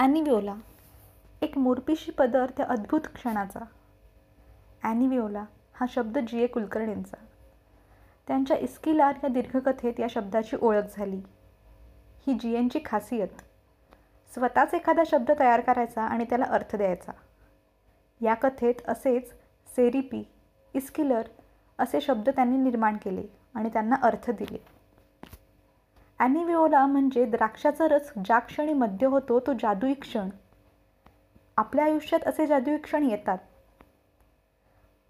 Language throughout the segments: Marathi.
ॲनिविओला एक मोरपिशी पदर त्या अद्भुत क्षणाचा. ॲनिविओला हा शब्द जी. ए. कुलकर्णींचा. त्यांच्या इस्किलार या दीर्घकथेत या शब्दाची ओळख झाली. ही जी. एनची खासियत. स्वतःच एखादा शब्द तयार करायचा आणि त्याला अर्थ द्यायचा. या कथेत असेच सेरिपी इस्किलर असे शब्द त्यांनी निर्माण केले आणि त्यांना अर्थ दिले. ॲनिविओला म्हणजे द्राक्षाचा रस ज्या क्षणी मध्य होतो तो जादुई क्षण. आपल्या आयुष्यात असे जादुई क्षण येतात.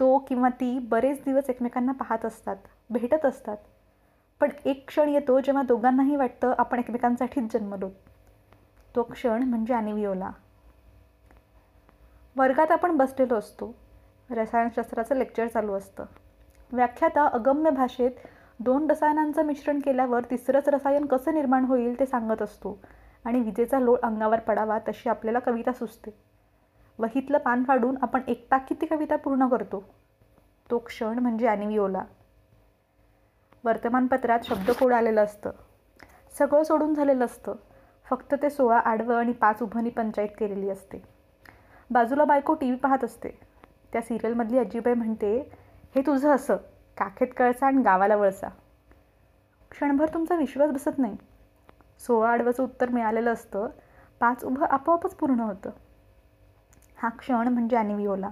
तो किंवा ती बरेच दिवस एकमेकांना पाहत असतात भेटत असतात. पण एक क्षण येतो जेव्हा दोघांनाही वाटतं आपण एकमेकांसाठीच जन्मलो. तो क्षण म्हणजे ॲनिविओला वर्गात आपण बसलेलो असतो. रसायनशास्त्राचं लेक्चर चालू असतं. व्याख्याता अगम्य भाषेत दोन रसायनांचं मिश्रण केल्यावर तिसरंच रसायन कसं निर्माण होईल ते सांगत असतो. आणि विजेचा लोळ अंगावर पडावा तशी आपल्याला कविता सुचते. वहीतलं पान फाडून आपण एकटा किती कविता पूर्ण करतो? तो क्षण म्हणजे ॲनिविओला वर्तमानपत्रात शब्दकोड आलेलं असतं. सगळं सोडून झालेलं असतं. फक्त ते सोळा आडवं आणि पाच उभनी पंचायत केलेली असते. बाजूला बायको टी व्ही पाहत असते. त्या सिरियलमधली अजिबाई म्हणते हे तुझं असं. काखेत कळसा आणि गावाला वळसा. क्षणभर तुमचा विश्वास बसत नाही. सोळा आडवाचं उत्तर मिळालेलं असतं. पाच उभं आपोआपच पूर्ण होतं. हा क्षण म्हणजे ॲनिविओला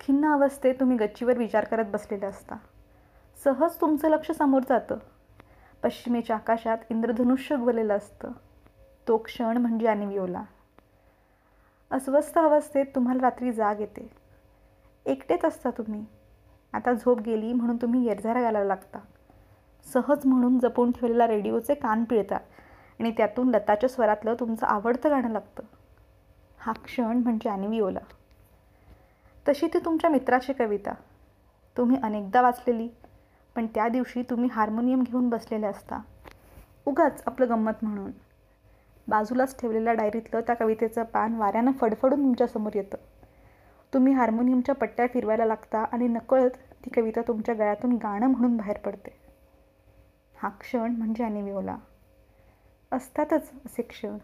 खिन्न अवस्थेत तुम्ही गच्चीवर विचार करत बसलेले असता. सहज तुमचं लक्ष समोर जातं. पश्चिमेच्या आकाशात इंद्रधनुष्य उगवलेलं असतं. तो क्षण म्हणजे ॲनिविओला अस्वस्थ अवस्थेत तुम्हाला रात्री जाग येते. एकटेच असता तुम्ही. आता झोप गेली म्हणून तुम्ही येरझारा घालायला लागता. सहज म्हणून जपून ठेवलेला रेडिओचे कान पिळता आणि त्यातून लताच्या स्वरातलं तुमचं आवडतं गाणं लागतं. हा क्षण म्हणजे ॲनिविओला तशी ती तुमच्या मित्राची कविता. तुम्ही अनेकदा वाचलेली पण त्या दिवशी तुम्ही हार्मोनियम घेऊन बसलेले असता. उगाच आपलं गंमत म्हणून. बाजूलाच ठेवलेल्या डायरीतलं त्या कवितेचं पान वाऱ्यानं फडफडून तुमच्यासमोर येतं. तुम्ही हार्मोनियमच्या पट्ट्या फिरवायला लागता आणि नकळत ती कविता तुमच्या गळ्यातून गाणं म्हणून बाहेर पडते. हा क्षण म्हणजे अनिविओला. असतातच असे क्षण.